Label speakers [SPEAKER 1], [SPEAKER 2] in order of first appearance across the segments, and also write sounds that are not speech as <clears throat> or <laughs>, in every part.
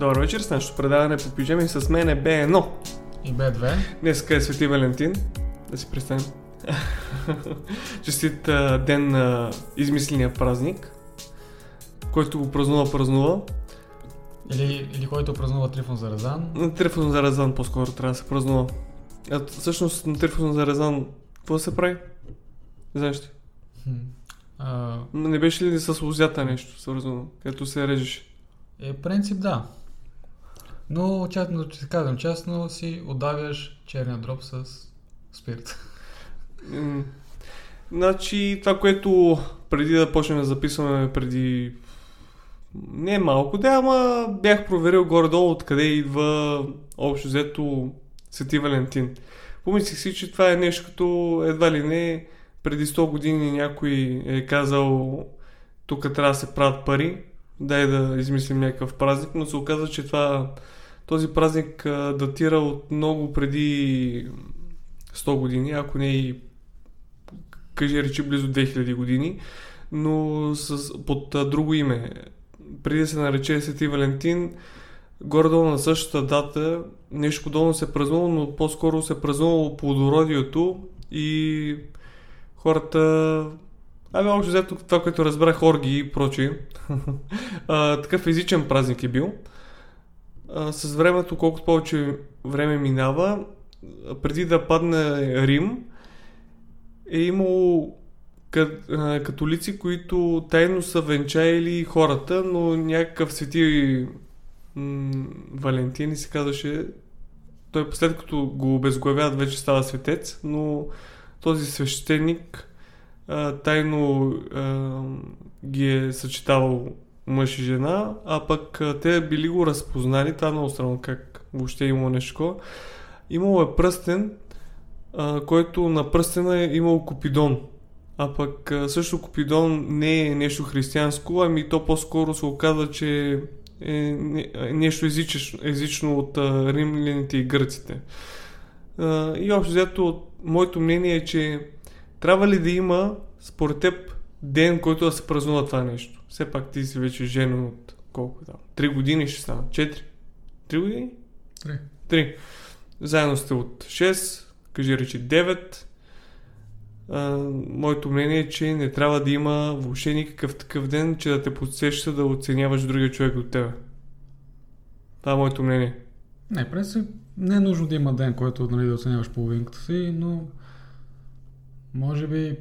[SPEAKER 1] Добър вечер, с нашето предаване по пижами с мен е Б1.
[SPEAKER 2] И Б2.
[SPEAKER 1] Днес е Свети Валентин. Да си представим. <laughs> Честит а, ден на измисления празник, който го празнува, празнува.
[SPEAKER 2] Или, или който празнува Трифон Заразан.
[SPEAKER 1] Трифон Заразан по-скоро трябва да се празнува. А, всъщност на Трифон Заразан какво се прави? Знаеш ли?
[SPEAKER 2] А,
[SPEAKER 1] Не беше ли с лозята нещо свързано, като се режеш?
[SPEAKER 2] е, принцип да. Но, честно, ще казвам честно, си отдавяш черния дроп с спирт.
[SPEAKER 1] Значи, това, което преди да почнем да записваме преди не малко, да, ама бях проверил горе-долу откъде идва общо взето Свети Валентин. Помислих си, че това е нещо като едва ли не преди 100 години някой е казал тук трябва да се правят пари, дай да измислим някакъв празник, но се оказа, че това, този празник датира от много преди 100 години, ако не и кажи речи близо 2000 години, но с, под друго име. Преди да се нарече Свети Валентин, горе-долу на същата дата нещо подобно се празнува, но по-скоро се празнувало плодородието и хората Абе, общо взето това, което разбрах, орги и прочие. <laughs> а, такъв езичен празник е бил. А, с времето, колкото повече време минава, преди да падне Рим, е имало католици, които тайно са венчаили хората, но някакъв свети Валентин и се казваше той след като го обезглавяват вече става светец, но този свещеник а, тайно а, ги е съчетавал мъж и жена, а пък а, те били го разпознали, това е много странно как въобще е имало нещо. Имало е пръстен, а, който на пръстена е имал Купидон. А пък също Купидон не е нещо християнско, ами то по-скоро се оказва, че е не- нещо езично, езично от римляните и гърците. И общо взето, моето мнение е, че трябва ли да има, според теб, ден, който да се празнува това нещо? Все пак ти си вече женен от колко там? Три години ще стана? Четири? Три години?
[SPEAKER 2] Три.
[SPEAKER 1] Три. Заедно сте от 6, кажи речи 9. А, моето мнение е, че не трябва да има въобще никакъв такъв ден, че да те подсеща да оценяваш другия човек от тебе. Това е моето мнение.
[SPEAKER 2] Не, принцип, не е нужно да има ден, който нали, да оценяваш половинката си, но може би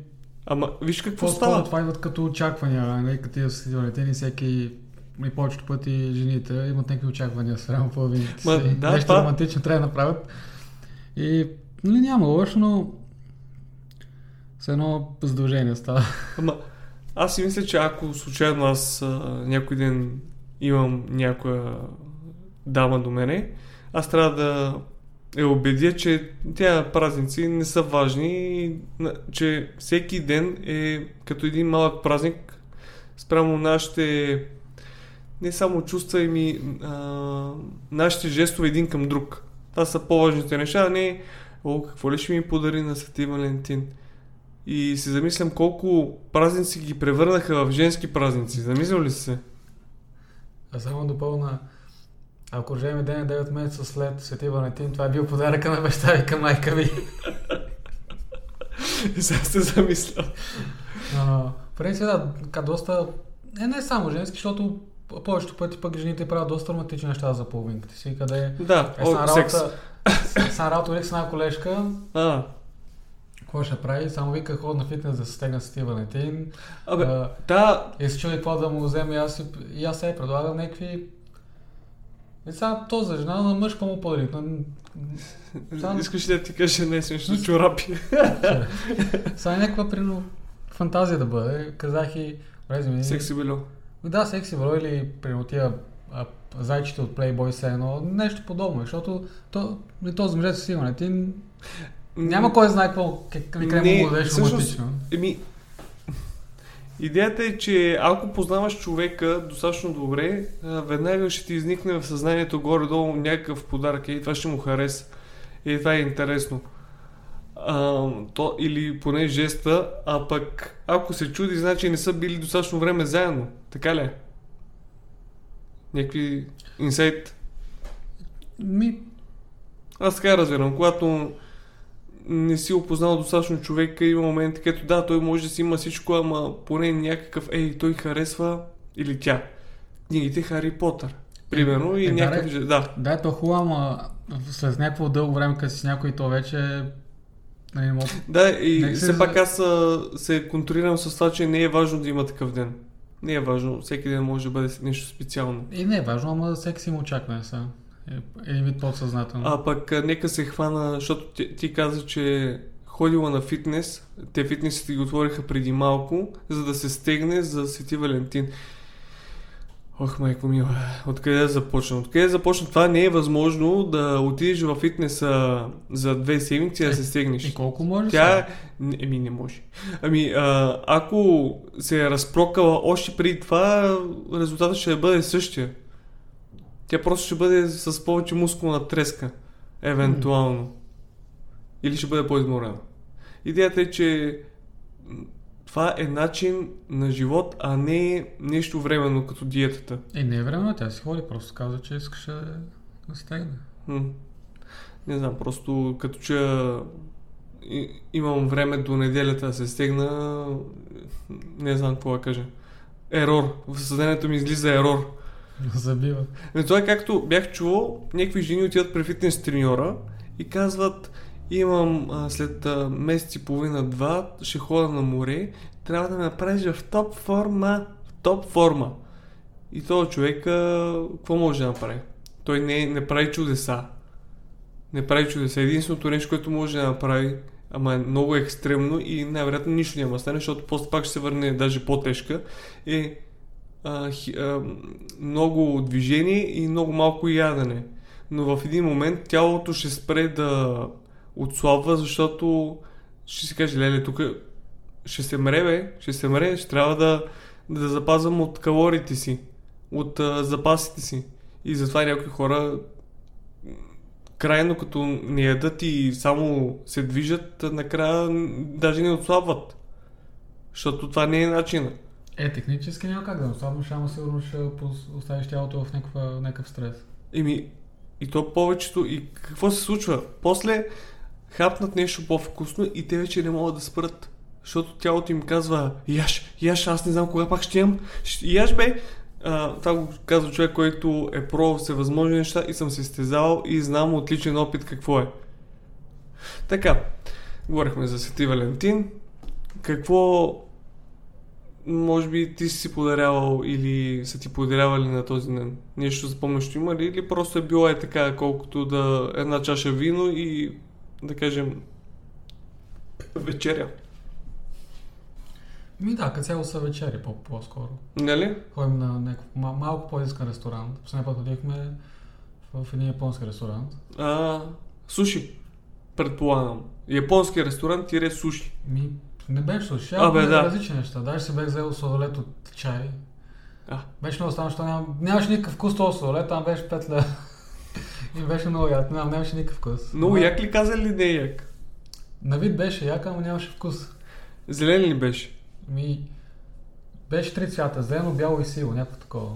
[SPEAKER 1] Ама виж какво става.
[SPEAKER 2] това идват като очаквания, нали, като тия Свети Валентин и всеки и повечето пъти жените имат някакви очаквания спрямо половинката си.
[SPEAKER 1] Ма, да,
[SPEAKER 2] Нещо
[SPEAKER 1] това-
[SPEAKER 2] романтично трябва да направят. И нали, няма лошо, но с едно задължение става.
[SPEAKER 1] Ама аз си мисля, че ако случайно аз а, някой ден имам някоя дама до мене, аз трябва да я убедя, че тя празници не са важни и че всеки ден е като един малък празник спрямо нашите не само чувства, ами а, нашите жестове един към друг. Това са по-важните неща, а не о, какво ли ще ми подари на Свети Валентин. И си замислям колко празници ги превърнаха в женски празници. Замислял ли си се?
[SPEAKER 2] А само допълна, ако рожден ден е 9 месеца след Свети Валентин, това е бил подаръка на баща ви към майка ви.
[SPEAKER 1] И <laughs> сега се замисля.
[SPEAKER 2] А, В принцип, да, така доста... Е, не само женски, защото повечето пъти пък жените правят доста романтични неща за половинката си, къде
[SPEAKER 1] Да,
[SPEAKER 2] е
[SPEAKER 1] о,
[SPEAKER 2] са
[SPEAKER 1] секс.
[SPEAKER 2] работа, са работа с една колежка,
[SPEAKER 1] А,
[SPEAKER 2] какво ще прави? Само вика ход на фитнес да се стегна с Свети Валентин.
[SPEAKER 1] абе,
[SPEAKER 2] А,
[SPEAKER 1] да,
[SPEAKER 2] и се чуди какво да му вземе и аз, и аз сега предлагам някакви... И сега то за жена, на мъж му подари? На... Сам- <laughs>
[SPEAKER 1] искаш ли да ти кажа не нещо чорапи? <laughs>
[SPEAKER 2] Сега е някаква примерно фантазия да бъде. Казах и ми.
[SPEAKER 1] Секси било.
[SPEAKER 2] Да, секси бро или примерно тия а, зайчите от Playboy се едно, нещо подобно, защото то, и този мъжец си има, ти няма кой знае какво, как как
[SPEAKER 1] Не,
[SPEAKER 2] му дадеш
[SPEAKER 1] всъщност-. Еми, идеята е, че ако познаваш човека достатъчно добре, веднага ще ти изникне в съзнанието горе-долу някакъв подарък и това ще му хареса. Е, това е интересно. А, то, или поне жеста, а пък ако се чуди, значи не са били достатъчно време заедно. Така ли? е? Някакви инсайт.
[SPEAKER 2] Ми,
[SPEAKER 1] Аз така разбирам. Когато не си опознал достатъчно човека, има моменти, където да, той може да си има всичко, ама поне някакъв, ей, той харесва или тя. Книгите Хари Потър. Примерно и
[SPEAKER 2] Е, да,
[SPEAKER 1] някакъв... Да,
[SPEAKER 2] да, е то хубаво, ама след някакво дълго време, като си някой, то вече нали, не мога...
[SPEAKER 1] Да, и
[SPEAKER 2] Нека се
[SPEAKER 1] все пак аз а, се контролирам с това, че не е важно да има такъв ден. Не е важно, всеки ден може да бъде нещо специално.
[SPEAKER 2] И не е важно, ама всеки си има очакване са. Е, Един вид подсъзнателно.
[SPEAKER 1] А пък нека се хвана, защото ти, ти каза, че ходила на фитнес, те фитнесите ги отвориха преди малко, за да се стегне за Свети Валентин. Ох, майко мила, откъде да започна? Откъде да започна? Това не е възможно да отидеш в фитнеса за две седмици да
[SPEAKER 2] Е,
[SPEAKER 1] се стегнеш.
[SPEAKER 2] И колко може
[SPEAKER 1] Тя... Еми, не може. Ами, а, ако се е разпрокала още преди това, резултатът ще бъде същия. Тя просто ще бъде с повече мускулна треска. Евентуално. Или ще бъде по-изморена. Идеята е, че това е начин на живот, а не нещо временно, като диетата.
[SPEAKER 2] Е, не е време, тя си ходи, просто каза, че искаше да стегне.
[SPEAKER 1] М. Не знам, просто като че и- имам време до неделята да се стегна, не знам какво да кажа. Ерор. В съзнанието ми излиза ерор. <laughs>
[SPEAKER 2] Забива.
[SPEAKER 1] Но това е както бях чувал, някакви жени отиват при фитнес треньора и казват, имам а, след а, месец и половина-два, ще ходя на море, трябва да ме направиш в топ форма. В топ форма. И този човек, а, какво може да направи? Той не, не прави чудеса. Не прави чудеса. Единственото нещо, което може да направи, ама е много екстремно и най-вероятно нищо няма стане, защото после пак ще се върне даже по-тежка, е а, хи, а, много движение и много малко ядене. Но в един момент тялото ще спре да отслабва, защото ще си каже, леле, тук ще се мре, бе, ще се мре, ще трябва да, да запазвам от калориите си, от а, запасите си. И затова някои хора крайно като не ядат и само се движат, накрая даже не отслабват. Защото това не е начина.
[SPEAKER 2] Е, технически няма как да ослабнеш, ама сигурно ще оставиш тялото в някаква, някакъв стрес.
[SPEAKER 1] Еми, и то повечето, и какво се случва? После хапнат нещо по-вкусно и те вече не могат да спрат. Защото тялото им казва, яш, яш, аз не знам кога пак ще имам. Яш бе, а, това го казва човек, който е пробвал всевъзможни неща и съм се стезавал и знам от личен опит какво е. Така, говорихме за Свети Валентин. Какво може би ти си подарявал или са ти подарявали на този ден? Нещо запомнящо има ли? Или просто е било е така, колкото да една чаша вино и да кажем вечеря?
[SPEAKER 2] Ми да, като цяло са вечери по- по-скоро.
[SPEAKER 1] Нали?
[SPEAKER 2] Ходим на някакъв мал- малко по-изискан ресторант. Последния път отихме в, в един японски ресторант.
[SPEAKER 1] А, суши. Предполагам. Японски ресторант тире суши.
[SPEAKER 2] Ми, не беше суши,
[SPEAKER 1] А, бе, да.
[SPEAKER 2] различни неща. Даже си бех взел сладолет от чай.
[SPEAKER 1] А.
[SPEAKER 2] Беше много странно, защото ням, нямаше никакъв вкус този сладолет, там беше 5 лева. <laughs> И беше много як, ням, нямаше никакъв вкус.
[SPEAKER 1] Много
[SPEAKER 2] Ама
[SPEAKER 1] як ли каза ли не е як?
[SPEAKER 2] На вид беше як, ама нямаше вкус.
[SPEAKER 1] Зелен ли беше?
[SPEAKER 2] Ми, беше три цвята, зелено, бяло и сиво, някакво такова.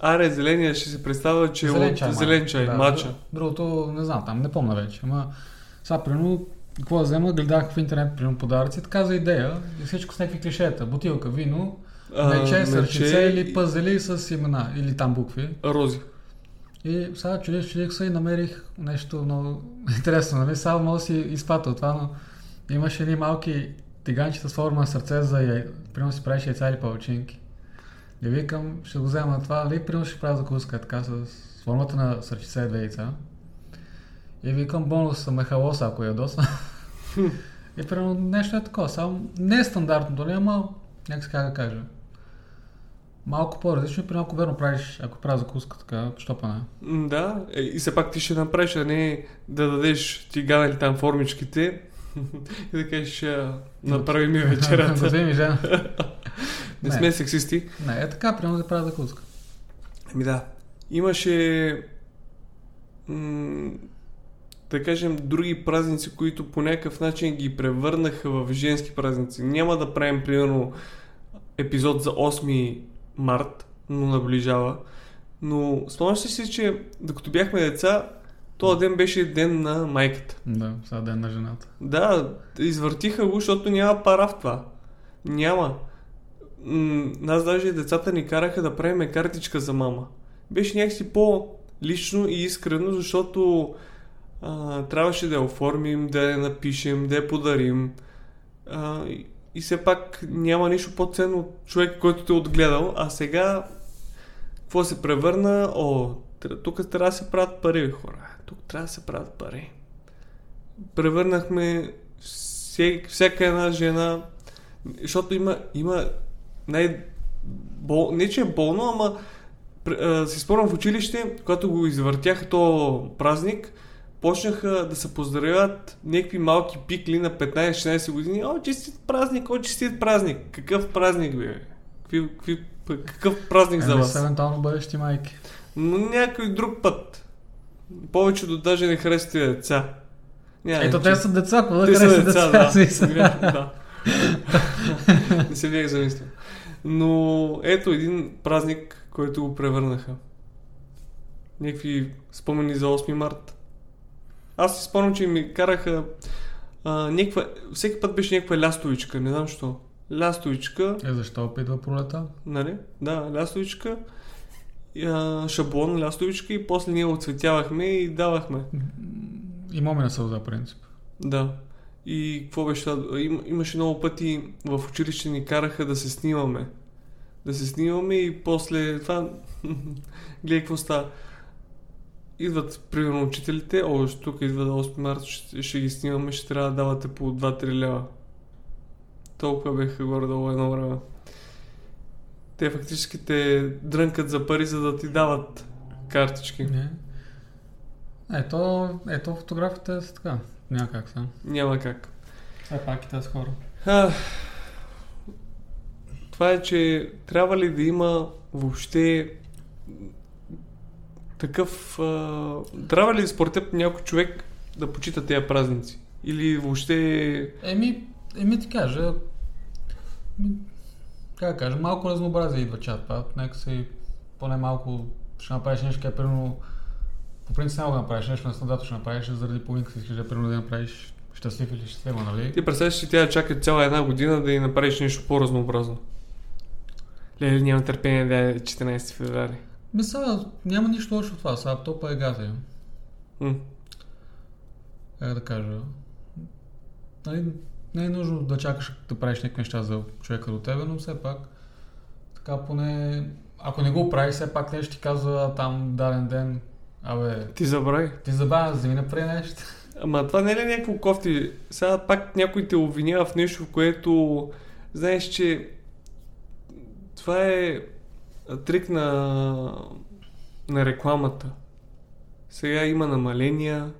[SPEAKER 1] Аре, зеления ще се представя, че е от
[SPEAKER 2] май.
[SPEAKER 1] зелен чай,
[SPEAKER 2] Да,
[SPEAKER 1] мача.
[SPEAKER 2] дру- Другото, не знам, там не помня вече. Ама, сега, примерно, какво да взема, гледах в интернет, примерно, подаръци, така за идея. И всичко с някакви клишета. Бутилка вино, мече, сърчице или пъзели с имена, или там букви.
[SPEAKER 1] Рози.
[SPEAKER 2] И сега чудих, чудих се и намерих нещо много <laughs> интересно. Нали? Само мога да си изпата това, но имаше едни малки тиганчета с форма на сърце за яй... Примерно си правиш яйца или палачинки. И викам, ще го взема това, нали? Примерно ще правя закуска така с формата на сърчице и две яйца. И викам бонус мехалос, ако ядосна. <laughs> и примерно нещо е такова, само не е стандартното, нали, ама някак как да кажа. Малко по-различно, и примерно ако верно правиш, ако правя закуска така, штопана.
[SPEAKER 1] М, Да, е, и все пак ти ще направиш, а не да дадеш тигана или там формичките <laughs> и да кажеш, направи ми вечерята. <laughs>
[SPEAKER 2] Господин ми жена.
[SPEAKER 1] не
[SPEAKER 2] Не.
[SPEAKER 1] сме сексисти.
[SPEAKER 2] Не, е така, примерно да правя закуска.
[SPEAKER 1] Ами да. Имаше м- да кажем, други празници, които по някакъв начин ги превърнаха в женски празници. Няма да правим, примерно, епизод за 8 март, но наближава. Но спомняш си, че докато бяхме деца, този ден беше ден на майката.
[SPEAKER 2] Да, сега ден на жената.
[SPEAKER 1] Да, извъртиха го, защото няма пара в това. Няма. М- нас даже децата ни караха да правим картичка за мама. Беше някакси по-лично и искрено, защото а, трябваше да я оформим, да я напишем, да я подарим. А, и, и все пак няма нищо по-ценно от човек, който те е отгледал. А сега, какво се превърна? О, тук трябва да се правят пари, хора. Тук трябва да се правят пари. Превърнахме все, всяка една жена, защото има, има най... Бол, не, че е болно, ама а, си спомням в училище, когато го извъртяха то празник, почнаха да се поздравяват някакви малки пикли на 15-16 години. О, честит празник, о, честит празник. Какъв празник, бе? Какви, какви, какъв празник за
[SPEAKER 2] Еми,
[SPEAKER 1] вас?
[SPEAKER 2] евентуално бъдещи майки.
[SPEAKER 1] Но някой друг път. Повечето даже не харесват деца. Няма,
[SPEAKER 2] Ето
[SPEAKER 1] че-
[SPEAKER 2] те са деца, какво да харесат
[SPEAKER 1] деца,
[SPEAKER 2] деца?
[SPEAKER 1] да. <laughs> да. <laughs> не се бях замислил. Но ето един празник, който го превърнаха. Някакви спомени за 8 март. Аз си спомням, че ми караха а, някаква, всеки път беше някаква лястовичка, не знам що. Лястовичка,
[SPEAKER 2] Е, защо опитва пролета?
[SPEAKER 1] нали? Да, лястовичка, а, шаблон, лястовичка и после ние оцветявахме и давахме.
[SPEAKER 2] И момена сълза, принцип.
[SPEAKER 1] Да. И какво беше това? Им, имаше много пъти в училище ни караха да се снимаме. Да се снимаме и после това... <laughs> Гледай какво става. Идват, примерно, учителите, о, тук идва 8 марта, ще, ще ги снимаме, ще трябва да давате по 2-3 лева. Толкова беха горе-долу едно време. Те фактически те дрънкат за пари, за да ти дават картички.
[SPEAKER 2] Не. Ето, ето фотографите са така. Няма как са.
[SPEAKER 1] Няма как.
[SPEAKER 2] Е, пак и тези хора.
[SPEAKER 1] А, това е, че трябва ли да има въобще такъв... А, трябва ли според теб някой човек да почита тези празници? Или въобще...
[SPEAKER 2] Еми, еми ти кажа, ми, как да кажа, малко разнообразие идва чат пат, нека си поне малко ще направиш нещо, къде примерно по принцип няма да направиш нещо, на стандартно ще направиш, заради половинка си искаш да примерно да направиш щастлив или щастлива, нали?
[SPEAKER 1] Ти представяш, че тя чака цяла една година да й направиш нещо по-разнообразно. Леле, няма търпение да е 14 феврари.
[SPEAKER 2] Мисля, няма нищо лошо в това, сега топа е газа.
[SPEAKER 1] М.
[SPEAKER 2] Как да кажа? Нали, не е нужно да чакаш да правиш някакви неща за човека до тебе, но все пак така поне... Ако не го правиш, все пак нещо ти казва «А, там даден ден, абе,
[SPEAKER 1] Ти забрави.
[SPEAKER 2] ти забавя, вземи направи нещо.
[SPEAKER 1] Ама това не е ли някакво кофти? Сега пак някой те обвинява в нещо, в което знаеш, че това е трик на, на рекламата. Сега има намаления,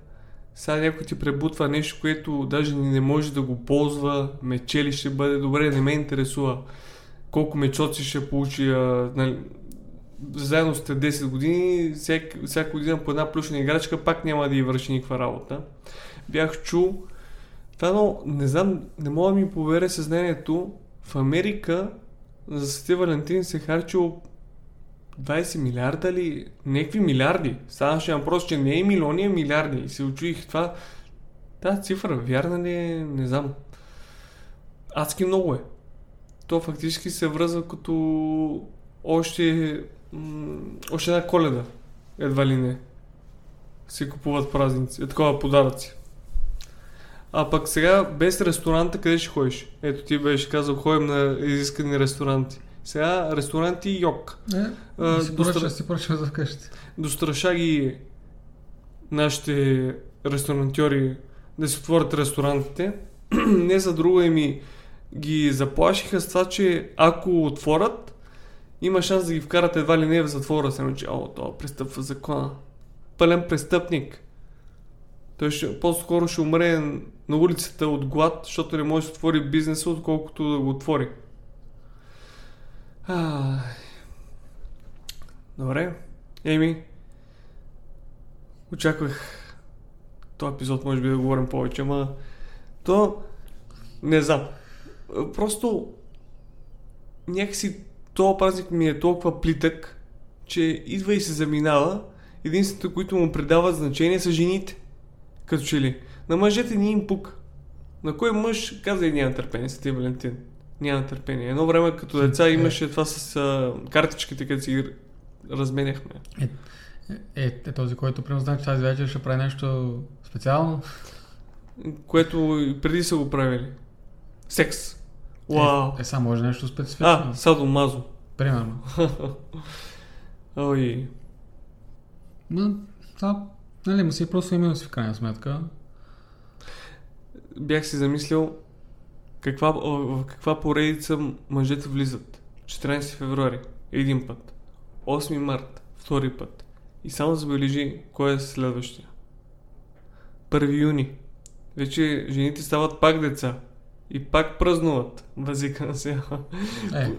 [SPEAKER 1] сега някой ти пребутва нещо, което даже не може да го ползва, мечели ще бъде добре, не ме интересува колко мечоци ще получи, а, нали, заедно сте 10 години, всяк, всяка година по една плюшена играчка пак няма да й върши никаква работа. Бях чул, това, но не знам, не мога да ми поверя съзнанието, в Америка за Свети Валентин се харчил 20 милиарда ли? Някакви милиарди. Ставаше въпрос, че не е милиони, а милиарди. И се очуих това. Тази цифра, вярна ли е? Не знам. Адски много е. То фактически се връзва като още, още една коледа. Едва ли не. Си купуват празници. Е, такова подаръци. А пък сега без ресторанта къде ще ходиш? Ето ти беше казал, ходим на изискани ресторанти. Сега ресторанти и йог.
[SPEAKER 2] Не,
[SPEAKER 1] А,
[SPEAKER 2] си
[SPEAKER 1] достра-
[SPEAKER 2] поръча, си поръча за вкъщи.
[SPEAKER 1] Достраша ги нашите ресторантьори да си отворят ресторантите. <clears throat> Не за друго еми ги заплашиха с това, че ако отворят, има шанс да ги вкарат едва ли не в затвора. Се че, о, това престъпва закона. Пълен престъпник. Той ще, по-скоро ще умре на улицата от глад, защото не може да отвори бизнеса, отколкото да го отвори. Ай. Добре. Еми, очаквах този епизод може би да говорим повече, ама то не знам. Просто някакси този празник ми е толкова плитък, че идва и се заминава. Единствените, които му придават значение са жените. Като че ли. На мъжете ни им пук. На кой мъж каза и няма търпение, Свети Валентин? Няма търпение. Едно време като деца имаше това с а, картичките, като си ги разменяхме.
[SPEAKER 2] Е, е, е, този, който примерно че тази вечер ще прави нещо специално.
[SPEAKER 1] Което и преди са го правили. Секс. Вау.
[SPEAKER 2] Е, е само може нещо специфично.
[SPEAKER 1] А, Садо Мазо.
[SPEAKER 2] Примерно. <laughs>
[SPEAKER 1] Ой.
[SPEAKER 2] Но, това, нали, му си просто и минуси в крайна сметка.
[SPEAKER 1] Бях си замислил каква, в каква поредица мъжете влизат. 14 февруари. Един път. 8 март. Втори път. И само забележи кой е следващия. 1 юни. Вече жените стават пак деца. И пак празнуват. Възика се.
[SPEAKER 2] Е.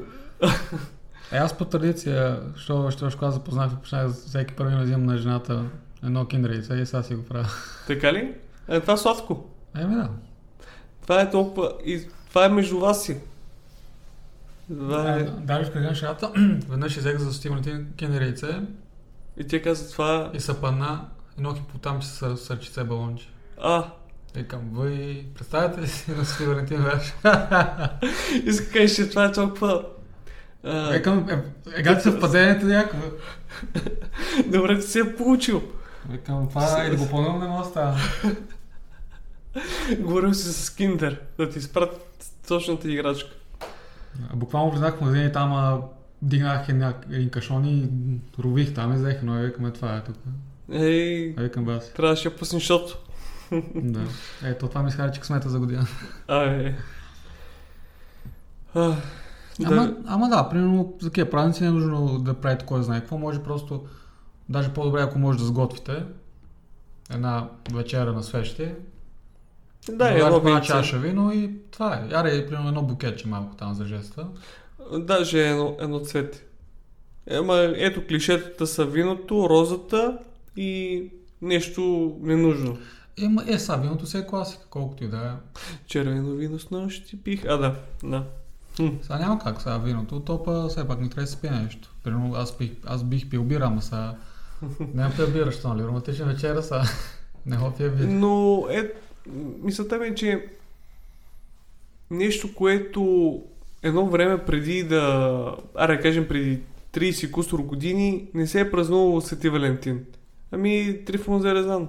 [SPEAKER 2] Е, аз по традиция, що, що, що аз запознах почнах всеки първи да взимам на жената едно киндерейце и сега си го правя.
[SPEAKER 1] Така ли? Е, това сладко.
[SPEAKER 2] Еми да.
[SPEAKER 1] Това е толкова... И това е между вас си. Това е...
[SPEAKER 2] Даже в шата, веднъж изех за стимулите киндерейце
[SPEAKER 1] И тя каза това...
[SPEAKER 2] и са падна едно хипотам, че са сърчице балонче.
[SPEAKER 1] А,
[SPEAKER 2] Викам, ви представяте ли си на Свети Валентин беше? <laughs>
[SPEAKER 1] искаш, че това е толкова...
[SPEAKER 2] Викам, е, ега съвпадението някакво. <laughs>
[SPEAKER 1] добре, ти си е получил.
[SPEAKER 2] Викам, това и да го по-ново не може да става. <laughs> <laughs>
[SPEAKER 1] Говорил си с Киндер, да ти изпратят точната играчка.
[SPEAKER 2] Буквално влезнах в магазин и там а, дигнах един кашон и рових там и взех, но викаме това е тук.
[SPEAKER 1] Ей,
[SPEAKER 2] А викам бас.
[SPEAKER 1] трябваше да пуснеш шото. <laughs>
[SPEAKER 2] да. Ето, това ми изхарчи късмета за година.
[SPEAKER 1] А, е. А, да.
[SPEAKER 2] Ама, ама да, примерно за такива празници не е нужно да правите кой знае какво. Може просто, даже по-добре ако може да сготвите една вечера на свещи.
[SPEAKER 1] Да,
[SPEAKER 2] едно
[SPEAKER 1] едно
[SPEAKER 2] една
[SPEAKER 1] винце.
[SPEAKER 2] чаша вино и това е. Яре, примерно едно букетче малко там за жеста.
[SPEAKER 1] Даже едно, едно цвете. Ема, ето клишетата са виното, розата и нещо ненужно.
[SPEAKER 2] Ема, е, са, виното си е класика, колкото и да е.
[SPEAKER 1] Червено вино с нощи пих. А, да, да.
[SPEAKER 2] Сега няма как сега виното, то па все пак не трябва да се пие нещо. Примерно аз, пих, аз бих пил бира, ама сега <laughs> няма пия бира, що нали? Романтична вечера са. Не го пия бира.
[SPEAKER 1] Но е, мисълта ми е, че нещо, което едно време преди да, аре кажем преди 30 кусор години, не се е празнувало Свети Валентин. Ами Трифон Зарезан.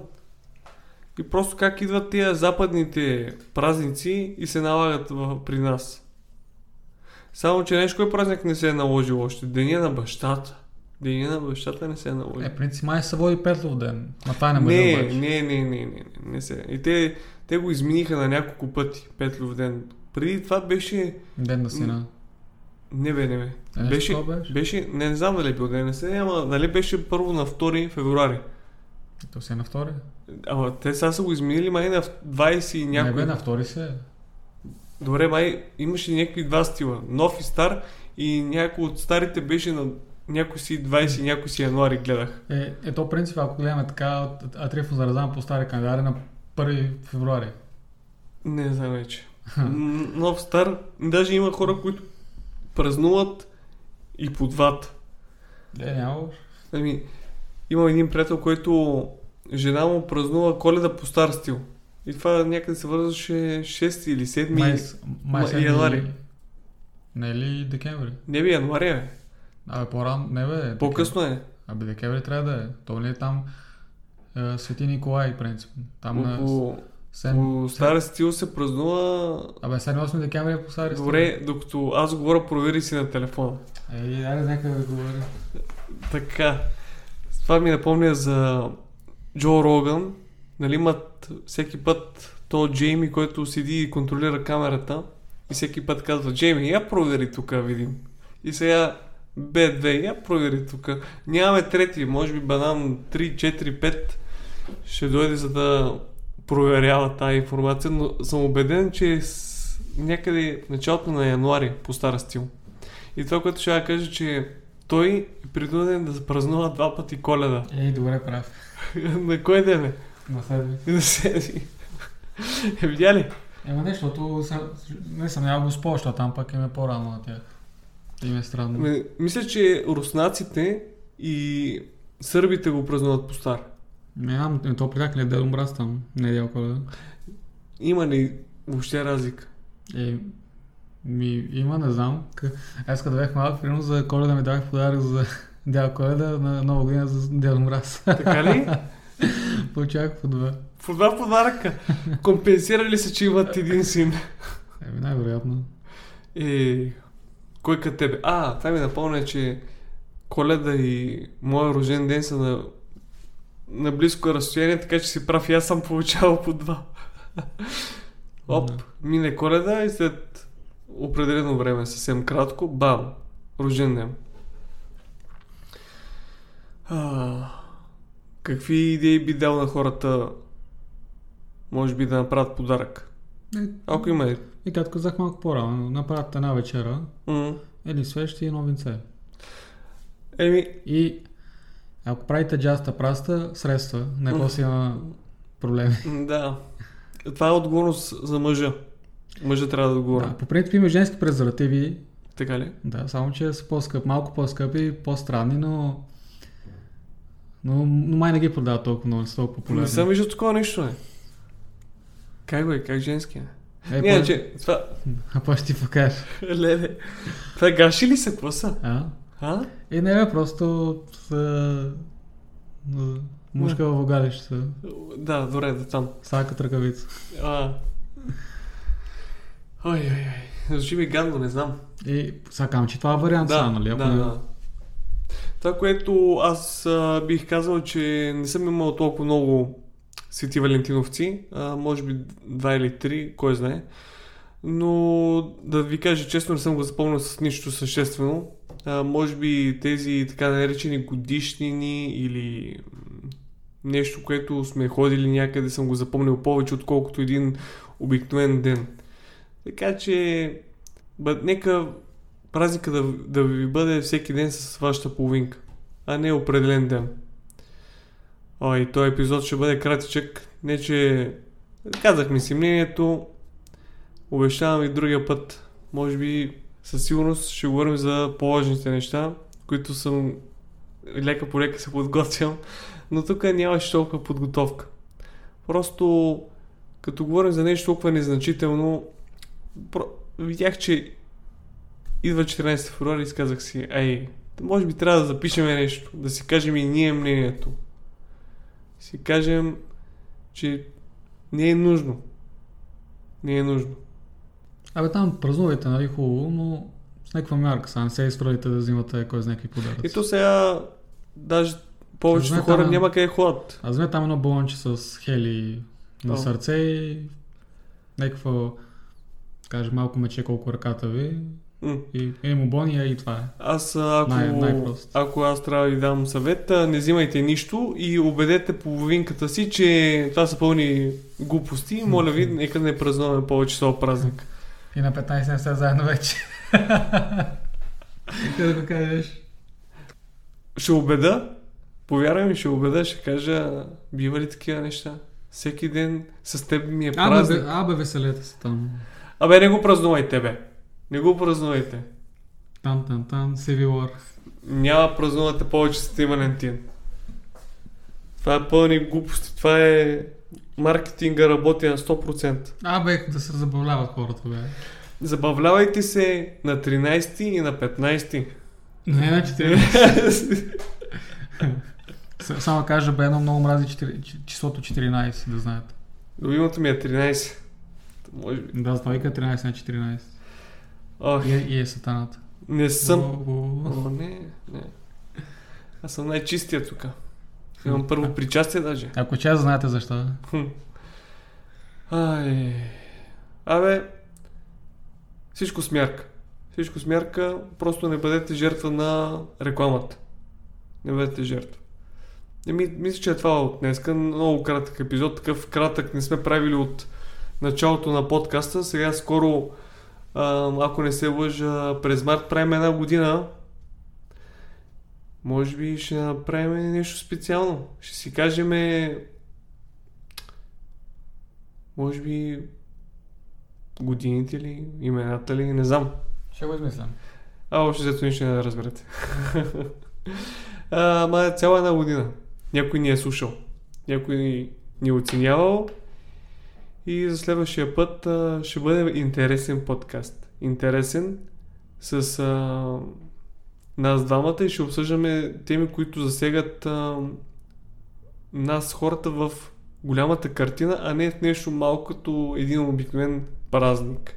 [SPEAKER 1] И просто как идват тия западните празници и се налагат при нас. Само, че нещо кой празник не се е наложил още. Деня на бащата. Деня на бащата не се е наложил.
[SPEAKER 2] Е, принцип май се води Петлов ден. Ма това не може
[SPEAKER 1] Не, не, не, не, не, не, не се. И те, те го измениха на няколко пъти, Петлов ден. Преди това беше...
[SPEAKER 2] Ден на сина.
[SPEAKER 1] Не бе, не бе.
[SPEAKER 2] Е, нещо
[SPEAKER 1] Беше,
[SPEAKER 2] беше.
[SPEAKER 1] беше, не, не знам дали е бил ден на сина, ама нали беше първо на 2 февруари.
[SPEAKER 2] То си е на втори.
[SPEAKER 1] Ама те сега са го изменили май на 20 и
[SPEAKER 2] Не
[SPEAKER 1] някой.
[SPEAKER 2] бе, на втори се. е.
[SPEAKER 1] Добре, май имаше някакви два стила. Нов и стар и някой от старите беше на някой си 20 и някой си януари гледах.
[SPEAKER 2] Е, е то принцип, ако гледаме така, Атрифо заразан по стари календари на 1 февруари.
[SPEAKER 1] Не знам вече. Нов стар. Даже има хора, които празнуват и по двата.
[SPEAKER 2] Е, няма.
[SPEAKER 1] Ами, имам един приятел, който жена му празнува коледа по стар стил. И това някъде се вързваше 6 или 7
[SPEAKER 2] Май,
[SPEAKER 1] май...
[SPEAKER 2] май,
[SPEAKER 1] януари.
[SPEAKER 2] Не е ли декември?
[SPEAKER 1] Не бе, януари е.
[SPEAKER 2] Абе, по-рано, не бе.
[SPEAKER 1] По-късно е.
[SPEAKER 2] Абе, декември трябва да е. То не е там е, Свети Николай, принцип. Там на
[SPEAKER 1] По,
[SPEAKER 2] сем...
[SPEAKER 1] по стар стил се празнува...
[SPEAKER 2] Абе, 7-8 декември е по стари
[SPEAKER 1] Добре, докато аз говоря, провери си на телефона.
[SPEAKER 2] Ей, айде нека да говори.
[SPEAKER 1] Така. Това ми напомня за Джо Роган. Нали имат всеки път то Джейми, който седи и контролира камерата и всеки път казва Джейми, я провери тук, видим. И сега B2, я провери тук. Нямаме трети, може би банан 3, 4, 5 ще дойде за да проверява тази информация, но съм убеден, че е някъде в началото на януари по стара стил. И това, което ще я кажа, че той е принуден да празнува два пъти коледа.
[SPEAKER 2] Ей, добре прав. <laughs>
[SPEAKER 1] на кой ден е?
[SPEAKER 2] На седми. <laughs>
[SPEAKER 1] На седми. Е, видя ли?
[SPEAKER 2] Ема нещо, защото не съм няма го спо, защото там пък им е по-рано на тях. Им е странно.
[SPEAKER 1] Ме- Мисля, че руснаците и сърбите го празнуват по стар.
[SPEAKER 2] Нямам, е, то при как ли е Дедо Мраз там, не е коледа.
[SPEAKER 1] Има ли въобще разлика?
[SPEAKER 2] Е, ми, има, не знам. Аз като бях малък, примерно за коледа ми дах подарък за <laughs> дял коледа на нова година за Дедо Мраз.
[SPEAKER 1] Така ли? <laughs>
[SPEAKER 2] Получавах по два.
[SPEAKER 1] По два подаръка. Компенсирали се, че имат един син.
[SPEAKER 2] Еми, най-вероятно.
[SPEAKER 1] Е, кой като тебе? А, това ми напомня, че Коледа и моя рожден ден са на, на близко разстояние, така че си прав и аз съм получавал по два. Оп, мине Коледа и след определено време, съвсем кратко, бам, рожден ден. А, какви идеи би дал на хората, може би да направят подарък?
[SPEAKER 2] Е,
[SPEAKER 1] Ако има...
[SPEAKER 2] И както казах малко по-рано, направят една вечера,
[SPEAKER 1] М-
[SPEAKER 2] или свещи и едно винце.
[SPEAKER 1] Еми,
[SPEAKER 2] И ако правите джаста праста, средства, не после има проблеми.
[SPEAKER 1] Да. Това е отговорност за мъжа. Мъжа трябва да отговори.
[SPEAKER 2] Да, по принцип има женски презервативи,
[SPEAKER 1] Така ли?
[SPEAKER 2] да, само че са по-скъп, малко по-скъпи, по-странни, но... Но, но май не ги продават толкова много, са толкова популярни.
[SPEAKER 1] Не съм виждал такова нещо, не. Как бе, как женски?
[SPEAKER 2] Е,
[SPEAKER 1] Не,
[SPEAKER 2] по-
[SPEAKER 1] че, това... <laughs>
[SPEAKER 2] А по ще ти покажа.
[SPEAKER 1] Леле. Това гаши ли се? Какво са?
[SPEAKER 2] А?
[SPEAKER 1] А?
[SPEAKER 2] И не бе, просто са... Мушка във влагалище,
[SPEAKER 1] Да, добре, да там.
[SPEAKER 2] сакат ръкавица.
[SPEAKER 1] А. Ой, ой, ой. Звучи ми гадно, не знам.
[SPEAKER 2] И сакам, че това е вариант са, нали? Ако
[SPEAKER 1] да,
[SPEAKER 2] не-
[SPEAKER 1] да. Това, което аз а, бих казал, че не съм имал толкова много свети валентиновци, а, може би два или три, кой знае. Но да ви кажа честно, не съм го запомнил с нищо съществено. А, може би тези така наречени годишнини или нещо, което сме ходили някъде, съм го запомнил повече, отколкото един обикновен ден. Така че, бъд, нека празника да, да ви бъде всеки ден с вашата половинка, а не определен ден. О, и този епизод ще бъде кратичък. Не, че казахме си мнението. Обещавам и другия път. Може би със сигурност ще говорим за по-важните неща, които съм лека по лека се подготвям. Но тук нямаше толкова подготовка. Просто като говорим за нещо толкова незначително, про- видях, че идва 14 февруари и казах си, ей, може би трябва да запишем нещо, да си кажем и ние мнението. Си кажем, че не е нужно. Не е нужно.
[SPEAKER 2] Абе там празнувайте, нали, хубаво, но с някаква мярка, сега не се изправите да взимате кой знае какви подаръци.
[SPEAKER 1] Ето сега, даже повечето
[SPEAKER 2] Знае,
[SPEAKER 1] хора
[SPEAKER 2] там-
[SPEAKER 1] няма къде ходят.
[SPEAKER 2] Аз вземе там едно балонче с хели на
[SPEAKER 1] О.
[SPEAKER 2] сърце и някакво, каже малко мече колко ръката ви
[SPEAKER 1] М.
[SPEAKER 2] и емобония и това е.
[SPEAKER 1] Аз, ако,
[SPEAKER 2] Най-
[SPEAKER 1] ако аз трябва да ви дам съвет, не взимайте нищо и убедете половинката си, че това са пълни глупости. Моля ви, нека не празнуваме повече този празник.
[SPEAKER 2] И на 15 не сте заедно вече. <laughs> Как да го кажеш?
[SPEAKER 1] Ще убеда, повярвай ми, ще убеда, ще кажа, бива ли такива неща? Всеки ден с теб ми е
[SPEAKER 2] Абе,
[SPEAKER 1] празник.
[SPEAKER 2] бе, абе, веселете се там.
[SPEAKER 1] Абе, не го празнувайте, бе. Не го празнувайте.
[SPEAKER 2] Там, там, там, Civil War.
[SPEAKER 1] Няма празнувате повече с Валентин. Това е пълни глупости. Това е маркетинга работи на 100%.
[SPEAKER 2] Абе, да се забавляват хората, бе.
[SPEAKER 1] Забавлявайте се на 13 и на 15.
[SPEAKER 2] Не, на 14. С- Само кажа, бе, едно много мрази числото 14, да знаете.
[SPEAKER 1] Любимото ми е 13. Може би.
[SPEAKER 2] Да, вика 13 на 14.
[SPEAKER 1] Ох,
[SPEAKER 2] И, е- и е сатаната.
[SPEAKER 1] не съм.
[SPEAKER 2] О, о,
[SPEAKER 1] О, не, не. Аз съм най-чистия тук. Имам първо причастие даже.
[SPEAKER 2] Ако че знаете защо.
[SPEAKER 1] Хм. Ай. Абе, всичко с мярка. Всичко с мярка, просто не бъдете жертва на рекламата. Не бъдете жертва. Не ми, мисля, че е това от днеска. Много кратък епизод. Такъв кратък не сме правили от началото на подкаста. Сега скоро, а, ако не се лъжа, през март правим една година. Може би ще направим нещо специално. Ще си кажем може би годините ли, имената ли, не знам.
[SPEAKER 2] Ще го измислям.
[SPEAKER 1] А, още взето нищо не да разберете. <laughs> ама цяла една година. Някой ни е слушал. Някой ни е оценявал. И за следващия път а, ще бъде интересен подкаст. Интересен с а, нас двамата и ще обсъждаме теми, които засегат а, нас, хората в голямата картина, а не в нещо малко като един обикновен празник.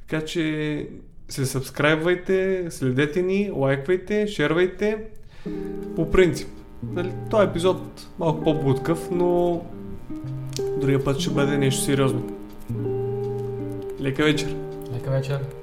[SPEAKER 1] Така че се сабскрайбвайте, следете ни, лайквайте, шервайте. По принцип, нали, този епизод малко по-будкъв, но другия път ще бъде нещо сериозно. Лека вечер!
[SPEAKER 2] Лека вечер.